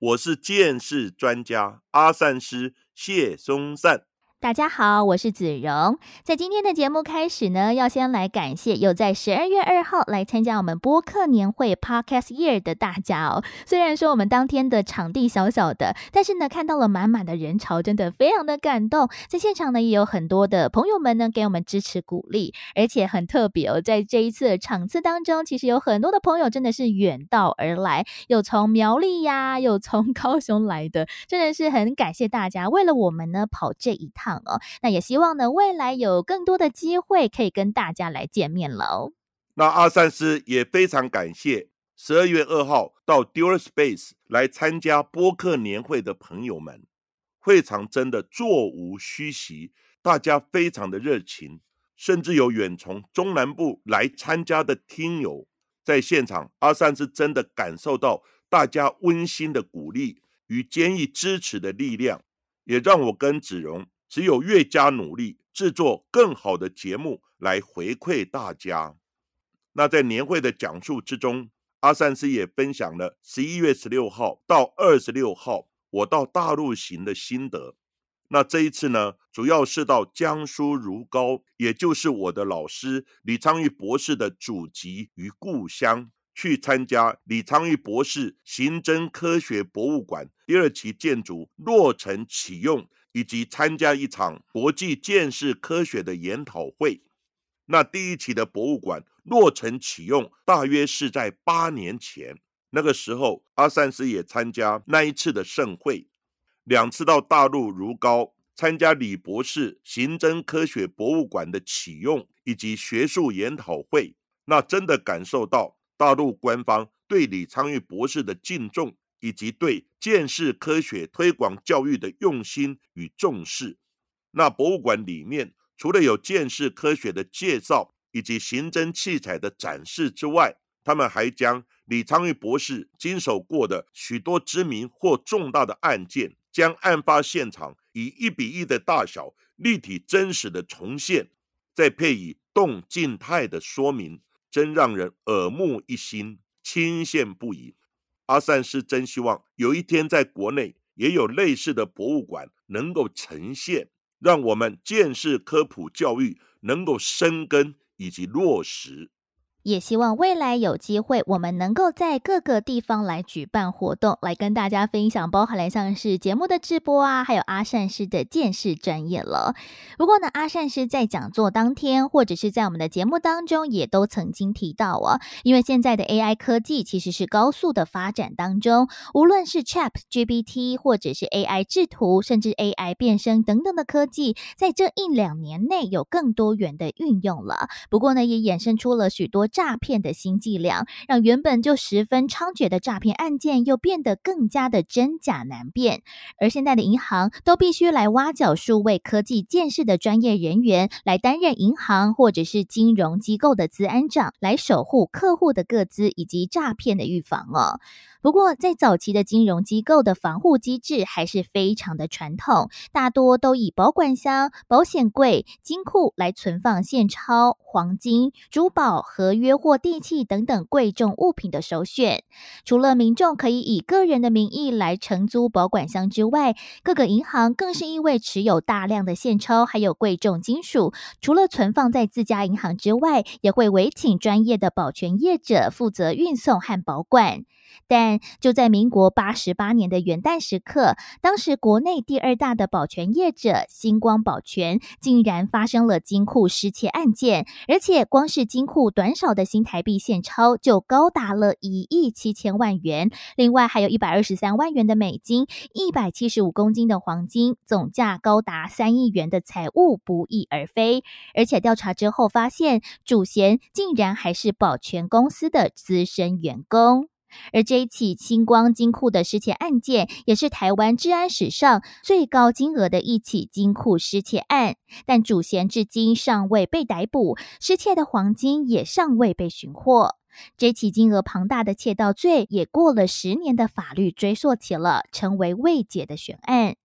我是见识专家阿善师谢松善。大家好，我是子荣。在今天的节目开始呢，要先来感谢有在十二月二号来参加我们播客年会 Podcast Year 的大家哦。虽然说我们当天的场地小小的，但是呢，看到了满满的人潮，真的非常的感动。在现场呢，也有很多的朋友们呢给我们支持鼓励，而且很特别哦。在这一次场次当中，其实有很多的朋友真的是远道而来，有从苗栗呀，有从 高雄来的，真的是很感谢大家为了我们呢跑这一趟。哦，那也希望呢，未来有更多的机会可以跟大家来见面喽。那阿善师也非常感谢十二月二号到 Dual Space 来参加播客年会的朋友们，会场真的座无虚席，大家非常的热情，甚至有远从中南部来参加的听友在现场，阿善是真的感受到大家温馨的鼓励与坚毅支持的力量，也让我跟子荣。只有越加努力，制作更好的节目来回馈大家。那在年会的讲述之中，阿善师也分享了十一月十六号到二十六号我到大陆行的心得。那这一次呢，主要是到江苏如皋，也就是我的老师李昌钰博士的祖籍与故乡，去参加李昌钰博士刑侦科学博物馆第二期建筑落成启用。以及参加一场国际建识科学的研讨会。那第一期的博物馆落成启用，大约是在八年前。那个时候，阿善斯也参加那一次的盛会，两次到大陆如皋参加李博士刑侦科学博物馆的启用以及学术研讨会。那真的感受到大陆官方对李昌钰博士的敬重。以及对建识科学推广教育的用心与重视。那博物馆里面除了有建识科学的介绍以及刑侦器材的展示之外，他们还将李昌钰博士经手过的许多知名或重大的案件，将案发现场以一比一的大小立体真实的重现，再配以动静态的说明，真让人耳目一新，倾羡不已。阿善是真希望有一天在国内也有类似的博物馆能够呈现，让我们见识科普教育能够生根以及落实。也希望未来有机会，我们能够在各个地方来举办活动，来跟大家分享，包含了像是节目的直播啊，还有阿善师的见识专业了。不过呢，阿善师在讲座当天，或者是在我们的节目当中，也都曾经提到啊，因为现在的 AI 科技其实是高速的发展当中，无论是 Chat GPT 或者是 AI 制图，甚至 AI 变声等等的科技，在这一两年内有更多元的运用了。不过呢，也衍生出了许多。诈骗的新伎俩，让原本就十分猖獗的诈骗案件又变得更加的真假难辨。而现在的银行都必须来挖角数位科技建设的专业人员，来担任银行或者是金融机构的资安长，来守护客户的个资以及诈骗的预防哦。不过，在早期的金融机构的防护机制还是非常的传统，大多都以保管箱、保险柜、金库来存放现钞、黄金、珠宝、合约或地契等等贵重物品的首选。除了民众可以以个人的名义来承租保管箱之外，各个银行更是因为持有大量的现钞还有贵重金属，除了存放在自家银行之外，也会委请专业的保全业者负责运送和保管。但就在民国八十八年的元旦时刻，当时国内第二大的保全业者星光保全，竟然发生了金库失窃案件，而且光是金库短少的新台币现钞就高达了一亿七千万元，另外还有一百二十三万元的美金，一百七十五公斤的黄金，总价高达三亿元的财物不翼而飞。而且调查之后发现，主嫌竟然还是保全公司的资深员工。而这一起星光金库的失窃案件，也是台湾治安史上最高金额的一起金库失窃案。但主嫌至今尚未被逮捕，失窃的黄金也尚未被寻获。这起金额庞大的窃盗罪，也过了十年的法律追溯期了，成为未解的悬案。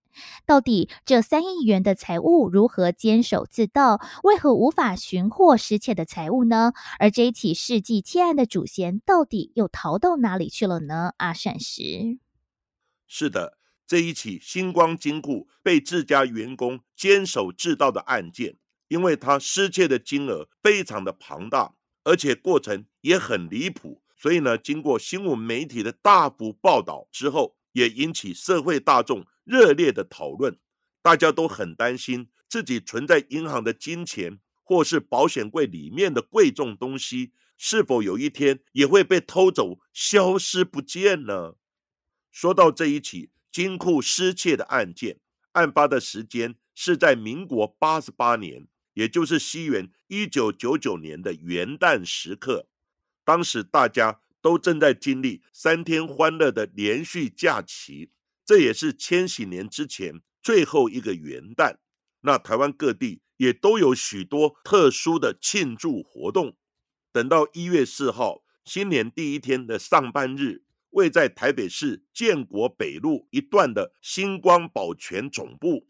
到底这三亿元的财物如何坚守自盗？为何无法寻获失窃的财物呢？而这一起世纪窃案的主嫌到底又逃到哪里去了呢？阿善石，是的，这一起星光金库被自家员工坚守自盗的案件，因为他失窃的金额非常的庞大，而且过程也很离谱，所以呢，经过新闻媒体的大幅报道之后，也引起社会大众。热烈的讨论，大家都很担心自己存在银行的金钱，或是保险柜里面的贵重东西，是否有一天也会被偷走、消失不见呢？说到这一起金库失窃的案件，案发的时间是在民国八十八年，也就是西元一九九九年的元旦时刻，当时大家都正在经历三天欢乐的连续假期。这也是千禧年之前最后一个元旦，那台湾各地也都有许多特殊的庆祝活动。等到一月四号新年第一天的上班日，位在台北市建国北路一段的星光保全总部，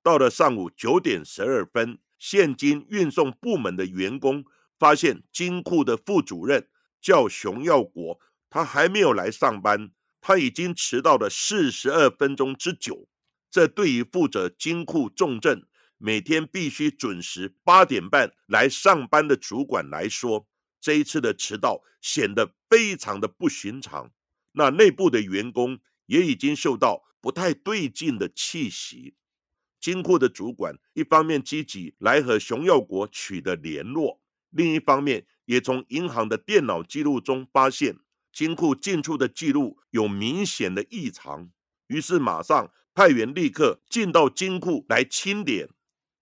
到了上午九点十二分，现金运送部门的员工发现金库的副主任叫熊耀国，他还没有来上班。他已经迟到了四十二分钟之久，这对于负责金库重镇、每天必须准时八点半来上班的主管来说，这一次的迟到显得非常的不寻常。那内部的员工也已经嗅到不太对劲的气息。金库的主管一方面积极来和熊耀国取得联络，另一方面也从银行的电脑记录中发现。金库进出的记录有明显的异常，于是马上派员立刻进到金库来清点，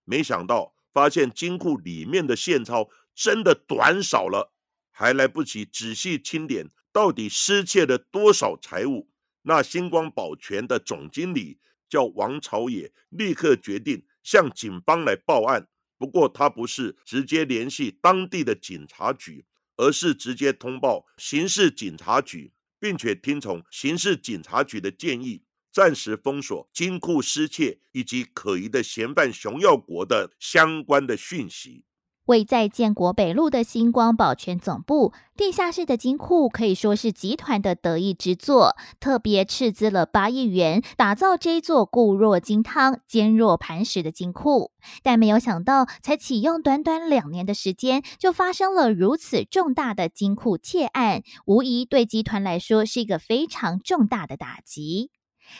没想到发现金库里面的现钞真的短少了，还来不及仔细清点到底失窃了多少财物。那星光保全的总经理叫王朝野，立刻决定向警方来报案。不过他不是直接联系当地的警察局。而是直接通报刑事警察局，并且听从刑事警察局的建议，暂时封锁金库失窃以及可疑的嫌犯熊耀国的相关的讯息。位在建国北路的星光保全总部，地下室的金库可以说是集团的得意之作，特别斥资了八亿元打造这座固若金汤、坚若磐石的金库。但没有想到，才启用短短两年的时间，就发生了如此重大的金库窃案，无疑对集团来说是一个非常重大的打击。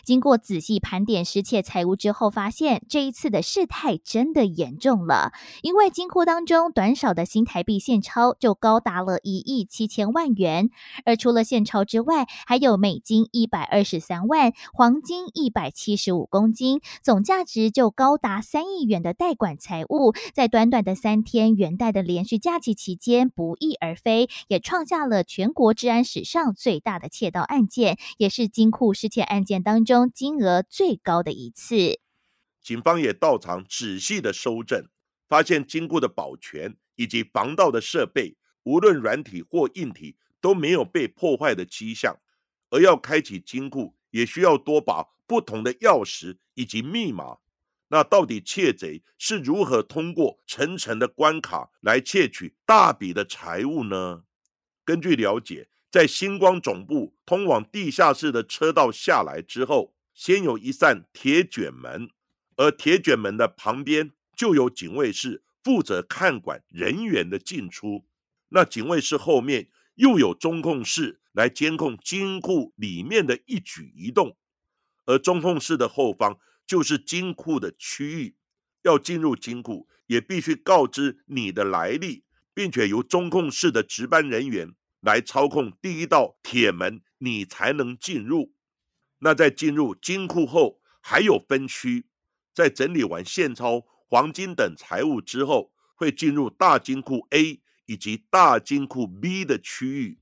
经过仔细盘点失窃财物之后，发现这一次的事态真的严重了。因为金库当中短少的新台币现钞就高达了一亿七千万元，而除了现钞之外，还有美金一百二十三万、黄金一百七十五公斤，总价值就高达三亿元的代管财物，在短短的三天元旦的连续假期期间不翼而飞，也创下了全国治安史上最大的窃盗案件，也是金库失窃案件当。中金额最高的一次，警方也到场仔细的搜证，发现金库的保全以及防盗的设备，无论软体或硬体都没有被破坏的迹象。而要开启金库，也需要多把不同的钥匙以及密码。那到底窃贼是如何通过层层的关卡来窃取大笔的财物呢？根据了解。在星光总部通往地下室的车道下来之后，先有一扇铁卷门，而铁卷门的旁边就有警卫室，负责看管人员的进出。那警卫室后面又有中控室来监控金库里面的一举一动，而中控室的后方就是金库的区域。要进入金库，也必须告知你的来历，并且由中控室的值班人员。来操控第一道铁门，你才能进入。那在进入金库后，还有分区，在整理完现钞、黄金等财物之后，会进入大金库 A 以及大金库 B 的区域。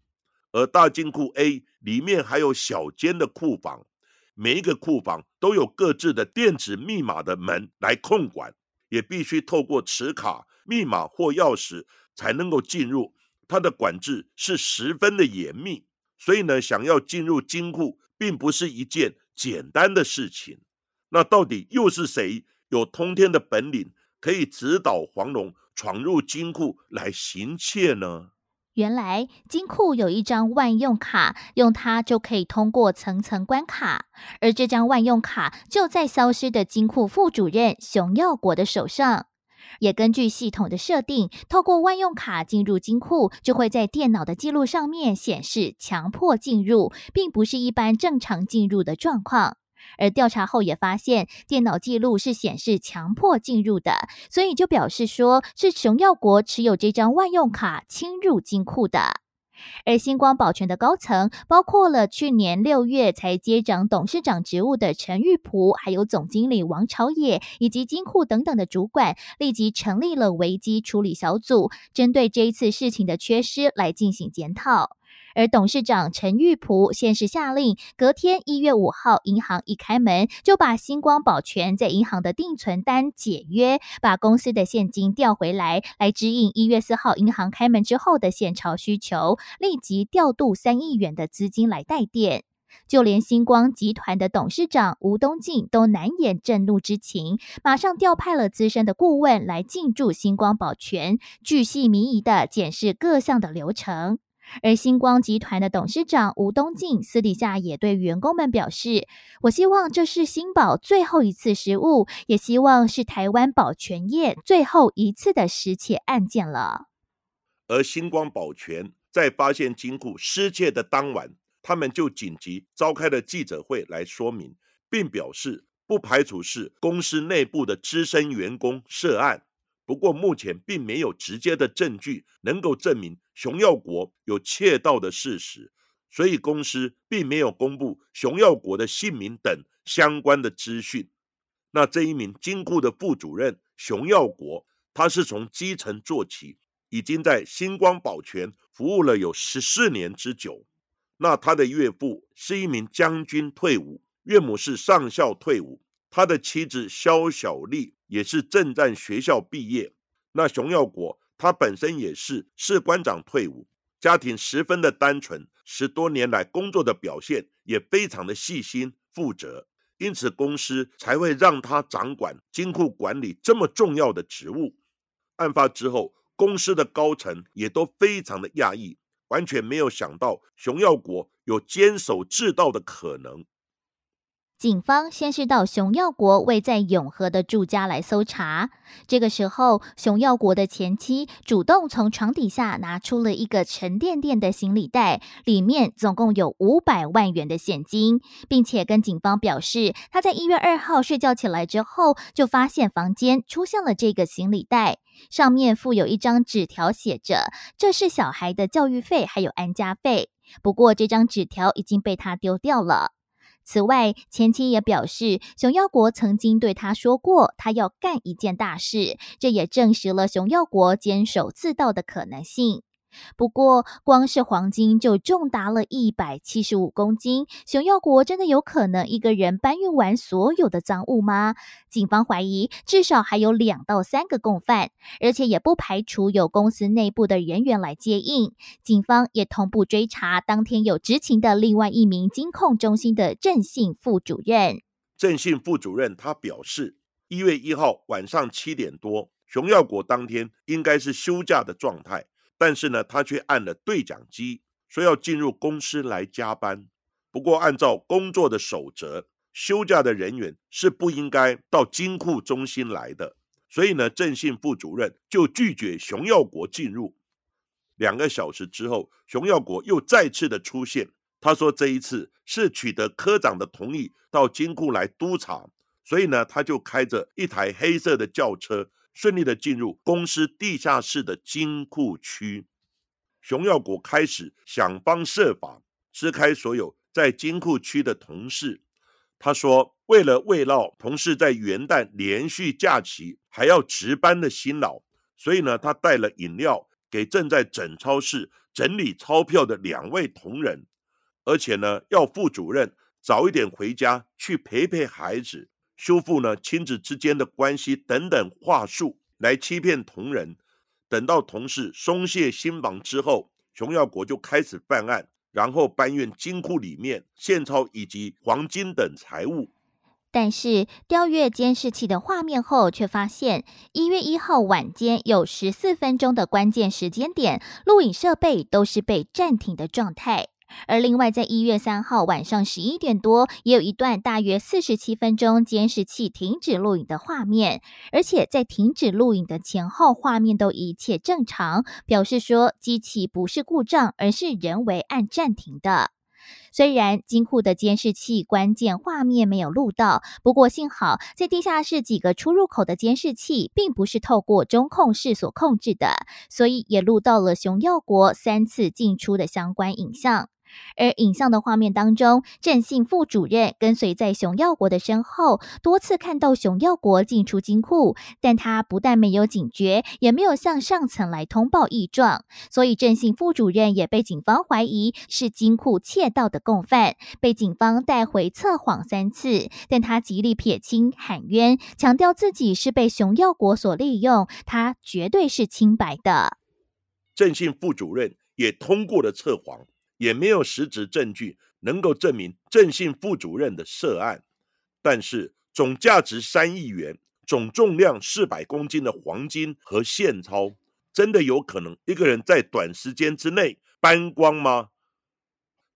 而大金库 A 里面还有小间的库房，每一个库房都有各自的电子密码的门来控管，也必须透过持卡、密码或钥匙才能够进入。它的管制是十分的严密，所以呢，想要进入金库并不是一件简单的事情。那到底又是谁有通天的本领，可以指导黄龙闯入金库来行窃呢？原来金库有一张万用卡，用它就可以通过层层关卡，而这张万用卡就在消失的金库副主任熊耀国的手上。也根据系统的设定，透过万用卡进入金库，就会在电脑的记录上面显示强迫进入，并不是一般正常进入的状况。而调查后也发现，电脑记录是显示强迫进入的，所以就表示说是熊耀国持有这张万用卡侵入金库的。而星光保全的高层包括了去年六月才接掌董事长职务的陈玉璞，还有总经理王朝野以及金库等等的主管，立即成立了危机处理小组，针对这一次事情的缺失来进行检讨。而董事长陈玉璞先是下令，隔天一月五号，银行一开门，就把星光保全在银行的定存单解约，把公司的现金调回来，来指引一月四号银行开门之后的现钞需求，立即调度三亿元的资金来带电。就连星光集团的董事长吴东进都难掩震怒之情，马上调派了资深的顾问来进驻星光保全，巨细靡遗的检视各项的流程。而星光集团的董事长吴东进私底下也对员工们表示：“我希望这是星宝最后一次失误，也希望是台湾保全业最后一次的失窃案件了。”而星光保全在发现金库失窃的当晚，他们就紧急召开了记者会来说明，并表示不排除是公司内部的资深员工涉案。不过目前并没有直接的证据能够证明熊耀国有窃盗的事实，所以公司并没有公布熊耀国的姓名等相关的资讯。那这一名金库的副主任熊耀国，他是从基层做起，已经在星光保全服务了有十四年之久。那他的岳父是一名将军退伍，岳母是上校退伍。他的妻子肖小丽也是政战学校毕业。那熊耀国他本身也是士官长退伍，家庭十分的单纯，十多年来工作的表现也非常的细心负责，因此公司才会让他掌管金库管理这么重要的职务。案发之后，公司的高层也都非常的讶异，完全没有想到熊耀国有坚守自盗的可能。警方先是到熊耀国位在永和的住家来搜查。这个时候，熊耀国的前妻主动从床底下拿出了一个沉甸甸的行李袋，里面总共有五百万元的现金，并且跟警方表示，他在一月二号睡觉起来之后，就发现房间出现了这个行李袋，上面附有一张纸条，写着这是小孩的教育费还有安家费。不过，这张纸条已经被他丢掉了。此外，前妻也表示，熊耀国曾经对他说过，他要干一件大事，这也证实了熊耀国坚守自盗的可能性。不过，光是黄金就重达了一百七十五公斤。熊耀国真的有可能一个人搬运完所有的赃物吗？警方怀疑至少还有两到三个共犯，而且也不排除有公司内部的人员来接应。警方也同步追查当天有执勤的另外一名金控中心的郑姓副主任。郑姓副主任他表示，一月一号晚上七点多，熊耀国当天应该是休假的状态。但是呢，他却按了对讲机，说要进入公司来加班。不过，按照工作的守则，休假的人员是不应该到金库中心来的。所以呢，郑信副主任就拒绝熊耀国进入。两个小时之后，熊耀国又再次的出现。他说这一次是取得科长的同意到金库来督查，所以呢，他就开着一台黑色的轿车。顺利的进入公司地下室的金库区，熊耀国开始想方设法支开所有在金库区的同事。他说：“为了慰劳同事在元旦连续假期还要值班的辛劳，所以呢，他带了饮料、给正在整超市整理钞票的两位同仁，而且呢，要副主任早一点回家去陪陪孩子，修复呢亲子之间的关系等等话术来欺骗同仁。等到同事松懈心防之后，熊耀国就开始犯案，然后搬运金库里面现钞以及黄金等财物。但是调阅监视器的画面后，却发现一月一号晚间有十四分钟的关键时间点，录影设备都是被暂停的状态。而另外，在一月三号晚上十一点多，也有一段大约四十七分钟监视器停止录影的画面，而且在停止录影的前后，画面都一切正常，表示说机器不是故障，而是人为按暂停的。虽然金库的监视器关键画面没有录到，不过幸好在地下室几个出入口的监视器并不是透过中控室所控制的，所以也录到了熊耀国三次进出的相关影像。而影像的画面当中，郑信副主任跟随在熊耀国的身后，多次看到熊耀国进出金库，但他不但没有警觉，也没有向上层来通报异状，所以郑信副主任也被警方怀疑是金库窃盗的共犯，被警方带回测谎三次，但他极力撇清喊冤，强调自己是被熊耀国所利用，他绝对是清白的。郑信副主任也通过了测谎。也没有实质证据能够证明郑信副主任的涉案，但是总价值三亿元、总重量四百公斤的黄金和现钞，真的有可能一个人在短时间之内搬光吗？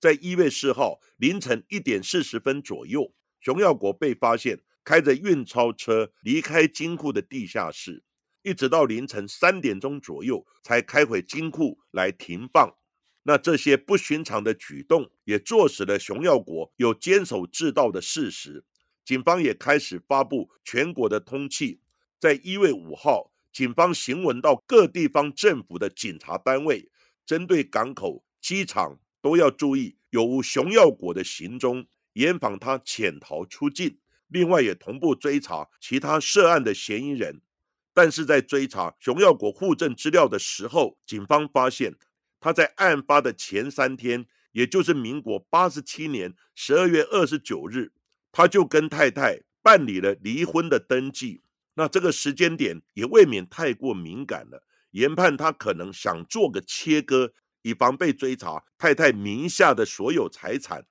在一月四号凌晨一点四十分左右，熊耀国被发现开着运钞车离开金库的地下室，一直到凌晨三点钟左右才开回金库来停放。那这些不寻常的举动，也坐实了熊耀国有坚守治道的事实。警方也开始发布全国的通气，在一月五号，警方行文到各地方政府的警察单位，针对港口、机场都要注意有无熊耀国的行踪，严防他潜逃出境。另外，也同步追查其他涉案的嫌疑人。但是在追查熊耀国户政资料的时候，警方发现。他在案发的前三天，也就是民国八十七年十二月二十九日，他就跟太太办理了离婚的登记。那这个时间点也未免太过敏感了，研判他可能想做个切割，以防被追查太太名下的所有财产。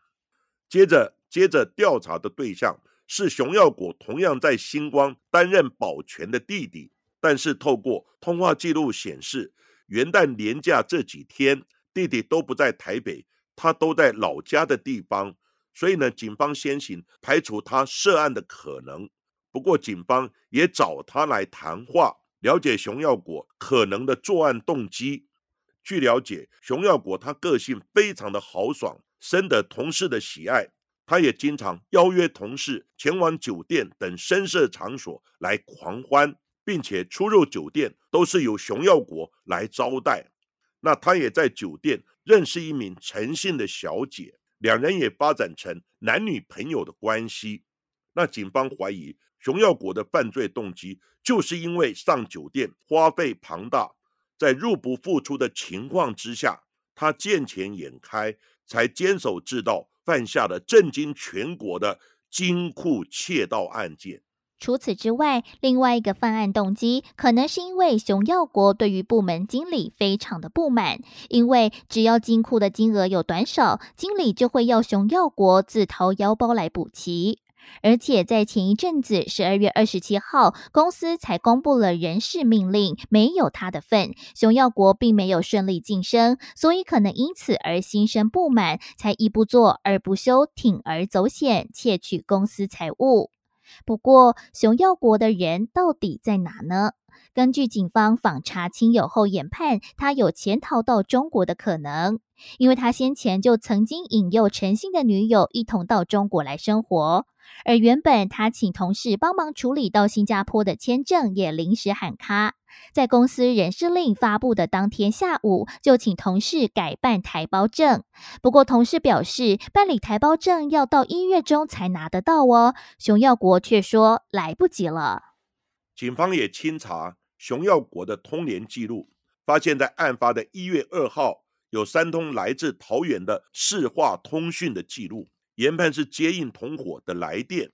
接着，接着调查的对象是熊耀国，同样在星光担任保全的弟弟，但是透过通话记录显示。元旦年假这几天，弟弟都不在台北，他都在老家的地方，所以呢，警方先行排除他涉案的可能。不过，警方也找他来谈话，了解熊耀国可能的作案动机。据了解，熊耀国他个性非常的豪爽，深得同事的喜爱，他也经常邀约同事前往酒店等深色场所来狂欢。并且出入酒店都是由熊耀国来招待，那他也在酒店认识一名陈姓的小姐，两人也发展成男女朋友的关系。那警方怀疑熊耀国的犯罪动机，就是因为上酒店花费庞大，在入不敷出的情况之下，他见钱眼开，才坚守自盗，犯下了震惊全国的金库窃盗案件。除此之外，另外一个犯案动机，可能是因为熊耀国对于部门经理非常的不满，因为只要金库的金额有短少，经理就会要熊耀国自掏腰包来补齐。而且在前一阵子，十二月二十七号，公司才公布了人事命令，没有他的份，熊耀国并没有顺利晋升，所以可能因此而心生不满，才一不做二不休，铤而走险，窃取公司财物。不过，熊耀国的人到底在哪呢？根据警方访查亲友后研判，他有潜逃到中国的可能，因为他先前就曾经引诱陈姓的女友一同到中国来生活，而原本他请同事帮忙处理到新加坡的签证也临时喊卡。在公司人事令发布的当天下午，就请同事改办台胞证。不过，同事表示办理台胞证要到一月中才拿得到哦。熊耀国却说来不及了。警方也清查熊耀国的通联记录，发现，在案发的一月二号，有三通来自桃园的市话通讯的记录，研判是接应同伙的来电。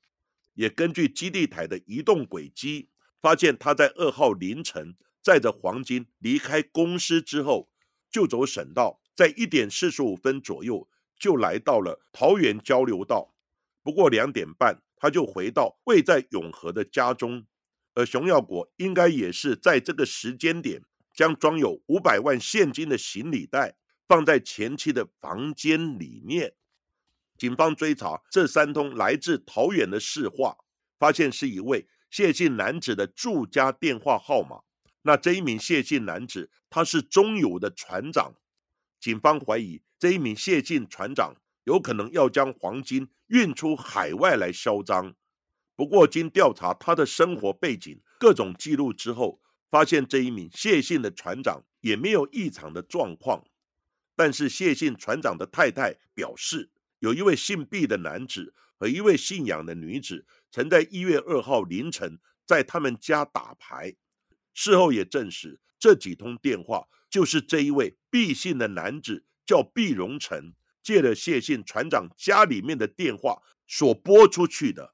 也根据基地台的移动轨迹，发现他在二号凌晨载着黄金离开公司之后，就走省道，在一点四十五分左右就来到了桃园交流道。不过两点半，他就回到位在永和的家中，而熊耀国应该也是在这个时间点，将装有五百万现金的行李袋放在前妻的房间里面。警方追查这三通来自桃园的市话，发现是一位谢姓男子的住家电话号码。那这一名谢姓男子，他是中油的船长。警方怀疑这一名谢姓船长有可能要将黄金运出海外来销赃。不过，经调查他的生活背景、各种记录之后，发现这一名谢姓的船长也没有异常的状况。但是，谢姓船长的太太表示。有一位姓毕的男子和一位姓杨的女子，曾在一月二号凌晨在他们家打牌。事后也证实，这几通电话就是这一位毕姓的男子叫毕荣成，借了谢姓船长家里面的电话所拨出去的。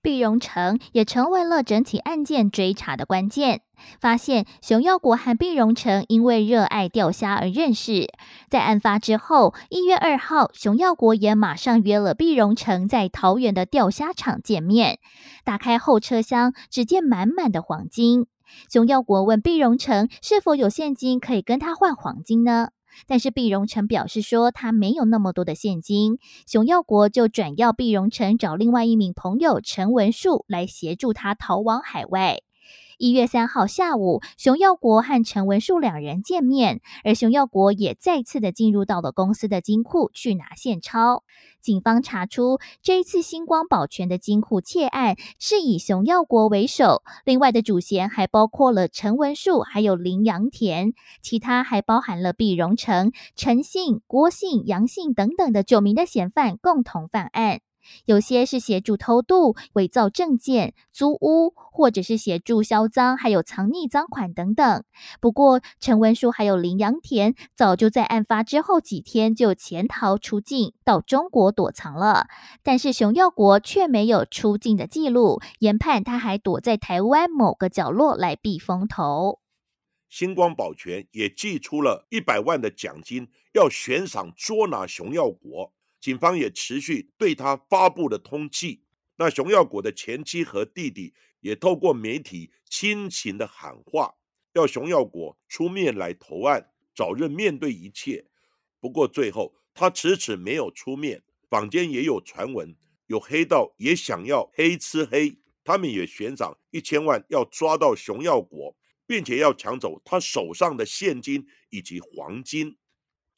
毕荣成也成为了整起案件追查的关键。发现熊耀国和毕荣成因为热爱钓虾而认识，在案发之后，一月二号，熊耀国也马上约了毕荣成在桃园的钓虾场见面。打开后车厢，只见满满的黄金。熊耀国问毕荣成是否有现金可以跟他换黄金呢？但是毕荣成表示说他没有那么多的现金，熊耀国就转要毕荣成找另外一名朋友陈文树来协助他逃往海外。一月三号下午，熊耀国和陈文树两人见面，而熊耀国也再次的进入到了公司的金库去拿现钞。警方查出，这一次星光保全的金库窃案是以熊耀国为首，另外的主嫌还包括了陈文树，还有林阳田，其他还包含了毕荣成、陈姓、郭姓、杨姓等等的九名的嫌犯共同犯案。有些是协助偷渡、伪造证件、租屋，或者是协助销赃，还有藏匿赃款等等。不过，陈文书还有林阳田早就在案发之后几天就潜逃出境，到中国躲藏了。但是熊耀国却没有出境的记录，研判他还躲在台湾某个角落来避风头。星光保全也寄出了一百万的奖金，要悬赏捉拿熊耀国。警方也持续对他发布了通缉。那熊耀国的前妻和弟弟也透过媒体亲情的喊话，要熊耀国出面来投案，早日面对一切。不过最后他迟迟没有出面。坊间也有传闻，有黑道也想要黑吃黑，他们也悬赏一千万要抓到熊耀国，并且要抢走他手上的现金以及黄金。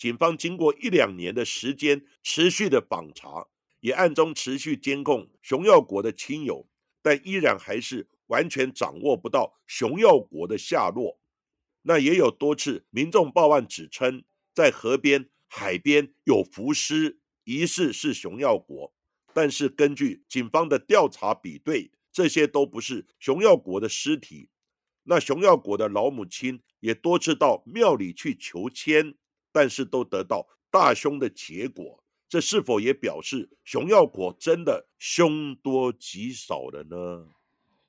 警方经过一两年的时间持续的访查，也暗中持续监控熊耀国的亲友，但依然还是完全掌握不到熊耀国的下落。那也有多次民众报案指称，在河边、海边有浮尸，疑似是熊耀国。但是根据警方的调查比对，这些都不是熊耀国的尸体。那熊耀国的老母亲也多次到庙里去求签。但是都得到大凶的结果，这是否也表示熊耀国真的凶多吉少了呢？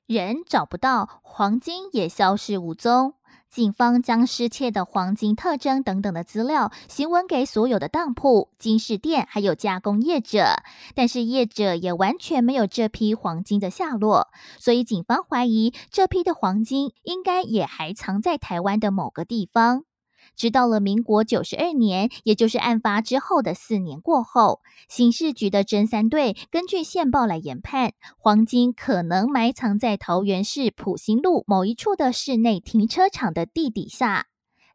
人找不到，黄金也消失无踪。警方将失窃的黄金特征等等的资料询问给所有的当铺、金饰店还有加工业者，但是业者也完全没有这批黄金的下落，所以警方怀疑这批的黄金应该也还藏在台湾的某个地方。直到了民国九十二年，也就是案发之后的四年过后，刑事局的侦三队根据线报来研判，黄金可能埋藏在桃园市普兴路某一处的室内停车场的地底下。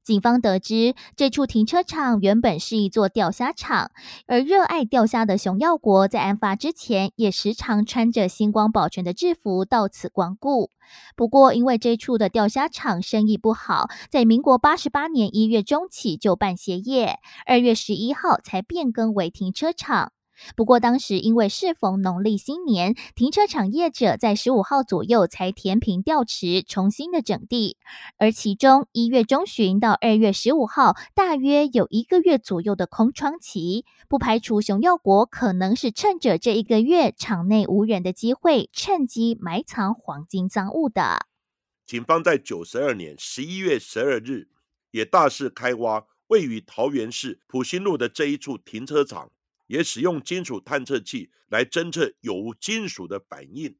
警方得知，这处停车场原本是一座钓虾场，而热爱钓虾的熊耀国在案发之前也时常穿着星光保全的制服到此光顾。不过，因为这处的钓虾场生意不好，在民国八十八年一月中起就办歇业，二月十一号才变更为停车场。不过当时因为适逢农历新年，停车场业者在十五号左右才填平吊池，重新的整地。而其中一月中旬到二月十五号，大约有一个月左右的空窗期，不排除熊耀国可能是趁着这一个月场内无人的机会，趁机埋藏黄金赃物的。警方在九十二年十一月十二日也大肆开挖位于桃园市普兴路的这一处停车场。也使用金属探测器来侦测有无金属的反应。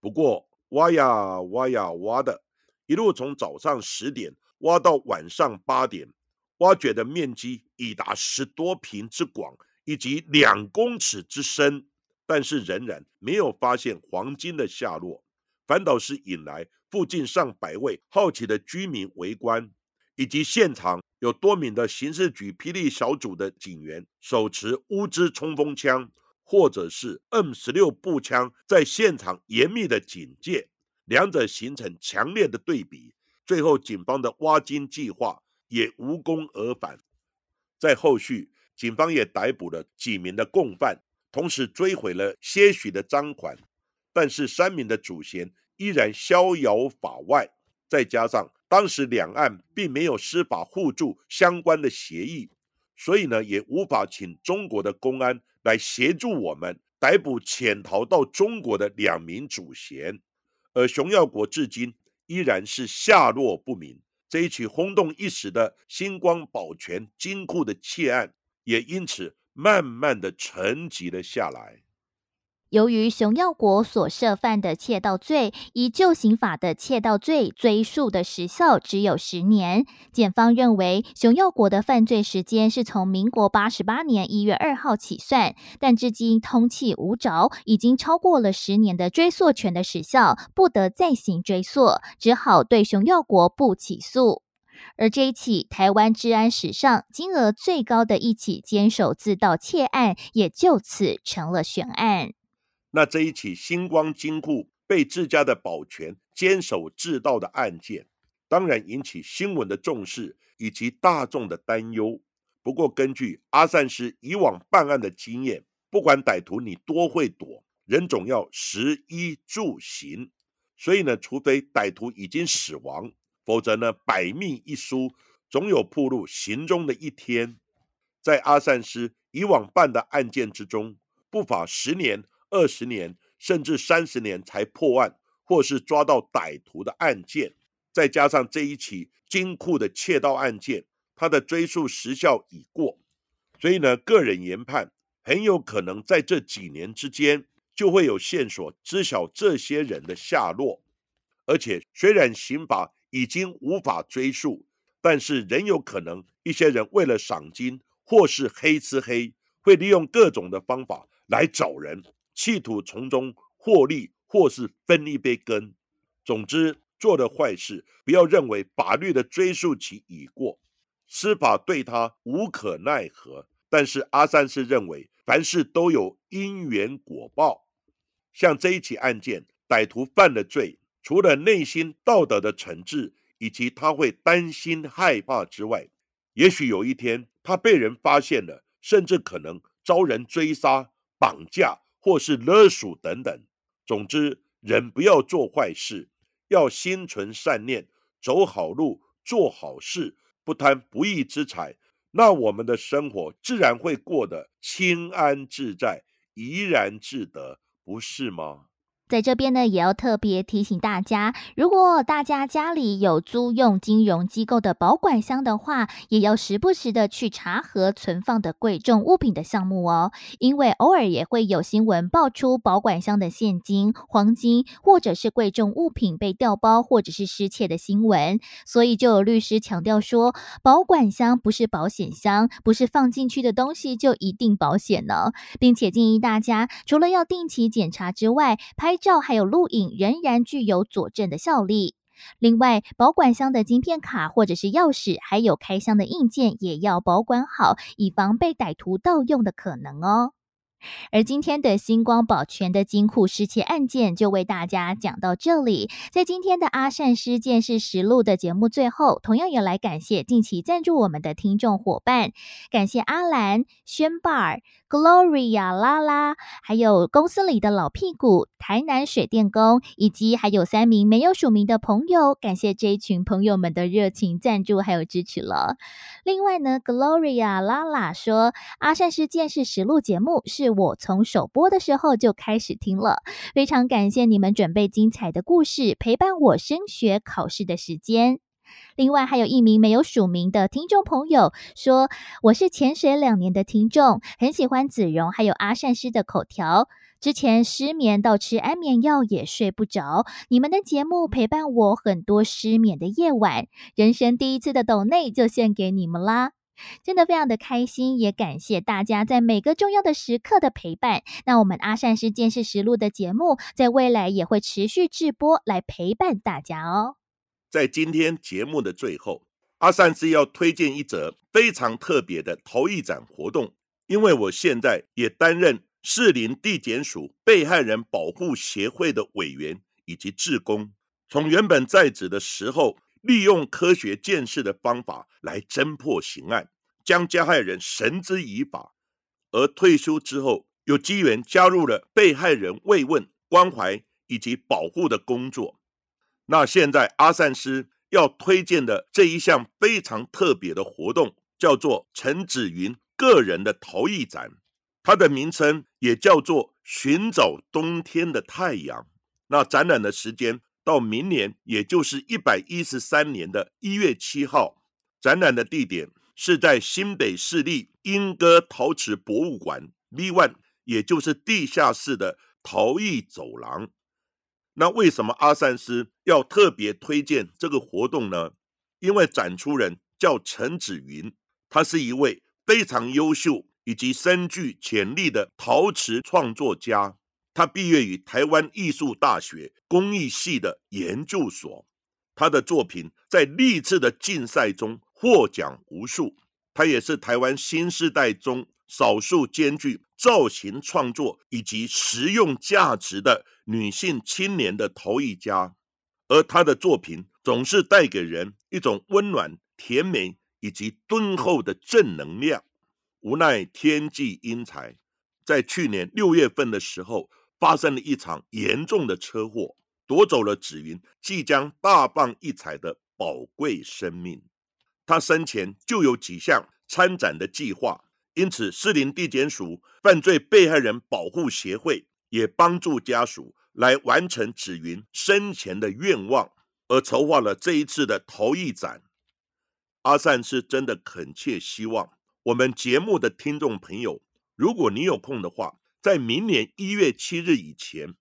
不过挖呀挖呀挖的，一路从早上十点挖到晚上八点，挖掘的面积已达十多平之广，以及两公尺之深，但是仍然没有发现黄金的下落，反倒是引来附近上百位好奇的居民围观，以及现场。有多名的刑事局霹雳小组的警员手持乌兹冲锋枪，或者是 M 十六步枪，在现场严密的警戒，两者形成强烈的对比。最后，警方的挖金计划也无功而返。在后续，警方也逮捕了几名的共犯，同时追回了些许的赃款，但是三名的主嫌依然逍遥法外。再加上。当时两岸并没有司法互助相关的协议，所以呢，也无法请中国的公安来协助我们逮捕潜逃到中国的两名主嫌。而熊耀国至今依然是下落不明。这一起轰动一时的星光宝泉金库的窃案，也因此慢慢的沉寂了下来。由于熊耀国所涉犯的窃盗罪，以旧刑法的窃盗罪追诉的时效只有十年。检方认为，熊耀国的犯罪时间是从民国八十八年一月二号起算，但至今通气无着，已经超过了十年的追诉权的时效，不得再行追诉，只好对熊耀国不起诉。而这一起台湾治安史上金额最高的一起监守自盗窃案，也就此成了悬案。那这一起星光金库被自家的保全坚守自盗的案件，当然引起新闻的重视以及大众的担忧。不过，根据阿善师以往办案的经验，不管歹徒你多会躲，人总要食衣住行。所以呢，除非歹徒已经死亡，否则呢，百密一疏，总有暴露行踪的一天。在阿善师以往办的案件之中，不乏十年。二十年甚至三十年才破案，或是抓到歹徒的案件，再加上这一起金库的窃盗案件，它的追诉时效已过，所以呢，个人研判很有可能在这几年之间就会有线索知晓这些人的下落。而且，虽然刑法已经无法追诉，但是仍有可能一些人为了赏金或是黑吃黑，会利用各种的方法来找人。企图从中获利，或是分一杯羹。总之，做的坏事，不要认为法律的追诉期已过，司法对他无可奈何。但是阿三是认为，凡事都有因缘果报。像这一起案件，歹徒犯了罪，除了内心道德的惩治，以及他会担心害怕之外，也许有一天他被人发现了，甚至可能遭人追杀、绑架。或是勒索等等，总之，人不要做坏事，要心存善念，走好路，做好事，不贪不义之财，那我们的生活自然会过得清安自在，怡然自得，不是吗？在这边呢，也要特别提醒大家，如果大家家里有租用金融机构的保管箱的话，也要时不时的去查核存放的贵重物品的项目哦。因为偶尔也会有新闻爆出保管箱的现金、黄金或者是贵重物品被调包或者是失窃的新闻，所以就有律师强调说，保管箱不是保险箱，不是放进去的东西就一定保险呢，并且建议大家除了要定期检查之外，拍。照还有录影仍然具有佐证的效力。另外，保管箱的晶片卡或者是钥匙，还有开箱的硬件也要保管好，以防被歹徒盗用的可能哦。而今天的星光保全的金库失窃案件就为大家讲到这里。在今天的阿善师见识实录的节目最后，同样也来感谢近期赞助我们的听众伙伴，感谢阿兰、轩巴、Gloria、拉拉，还有公司里的老屁股台南水电工，以及还有三名没有署名的朋友，感谢这一群朋友们的热情赞助还有支持了。另外呢，Gloria 拉拉说，阿善师见识实录节目是。我从首播的时候就开始听了，非常感谢你们准备精彩的故事，陪伴我升学考试的时间。另外，还有一名没有署名的听众朋友说，我是潜水两年的听众，很喜欢子荣还有阿善师的口条。之前失眠到吃安眠药也睡不着，你们的节目陪伴我很多失眠的夜晚。人生第一次的抖内就献给你们啦。真的非常的开心，也感谢大家在每个重要的时刻的陪伴。那我们阿善师见识实录的节目，在未来也会持续直播来陪伴大家哦。在今天节目的最后，阿善师要推荐一则非常特别的陶艺展活动，因为我现在也担任士林地检署被害人保护协会的委员以及志工，从原本在职的时候。利用科学见识的方法来侦破刑案，将加害人绳之以法。而退休之后，有机缘加入了被害人慰问、关怀以及保护的工作。那现在阿善师要推荐的这一项非常特别的活动，叫做陈子云个人的陶艺展，它的名称也叫做“寻找冬天的太阳”。那展览的时间。到明年，也就是一百一十三年的一月七号，展览的地点是在新北市立莺歌陶瓷博物馆 V One，也就是地下室的陶艺走廊。那为什么阿善师要特别推荐这个活动呢？因为展出人叫陈子云，他是一位非常优秀以及深具潜力的陶瓷创作家。他毕业于台湾艺术大学工艺系的研究所，他的作品在历次的竞赛中获奖无数。他也是台湾新时代中少数兼具造型创作以及实用价值的女性青年的头一家，而他的作品总是带给人一种温暖、甜美以及敦厚的正能量。无奈天际英才，在去年六月份的时候。发生了一场严重的车祸，夺走了紫云即将大放异彩的宝贵生命。他生前就有几项参展的计划，因此士林地检署犯罪被害人保护协会也帮助家属来完成紫云生前的愿望，而筹划了这一次的陶艺展。阿善是真的恳切希望我们节目的听众朋友，如果你有空的话。在明年一月七日以前，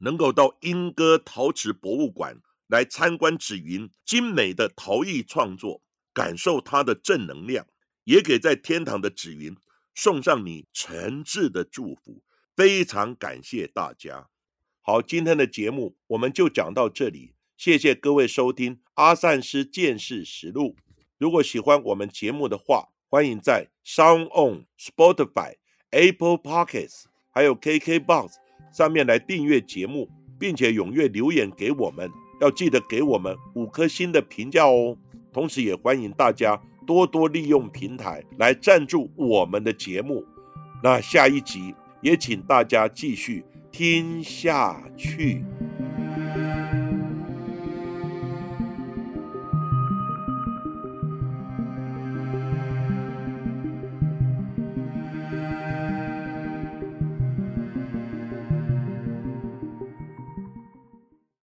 能够到莺歌陶瓷博物馆来参观紫云精美的陶艺创作，感受它的正能量，也给在天堂的紫云送上你诚挚的祝福。非常感谢大家。好，今天的节目我们就讲到这里，谢谢各位收听阿善师见识实录。如果喜欢我们节目的话，欢迎在 Sound On、Spotify、Apple Podcasts。还有 KKBOX 上面来订阅节目，并且踊跃留言给我们，要记得给我们五颗星的评价哦。同时，也欢迎大家多多利用平台来赞助我们的节目。那下一集也请大家继续听下去。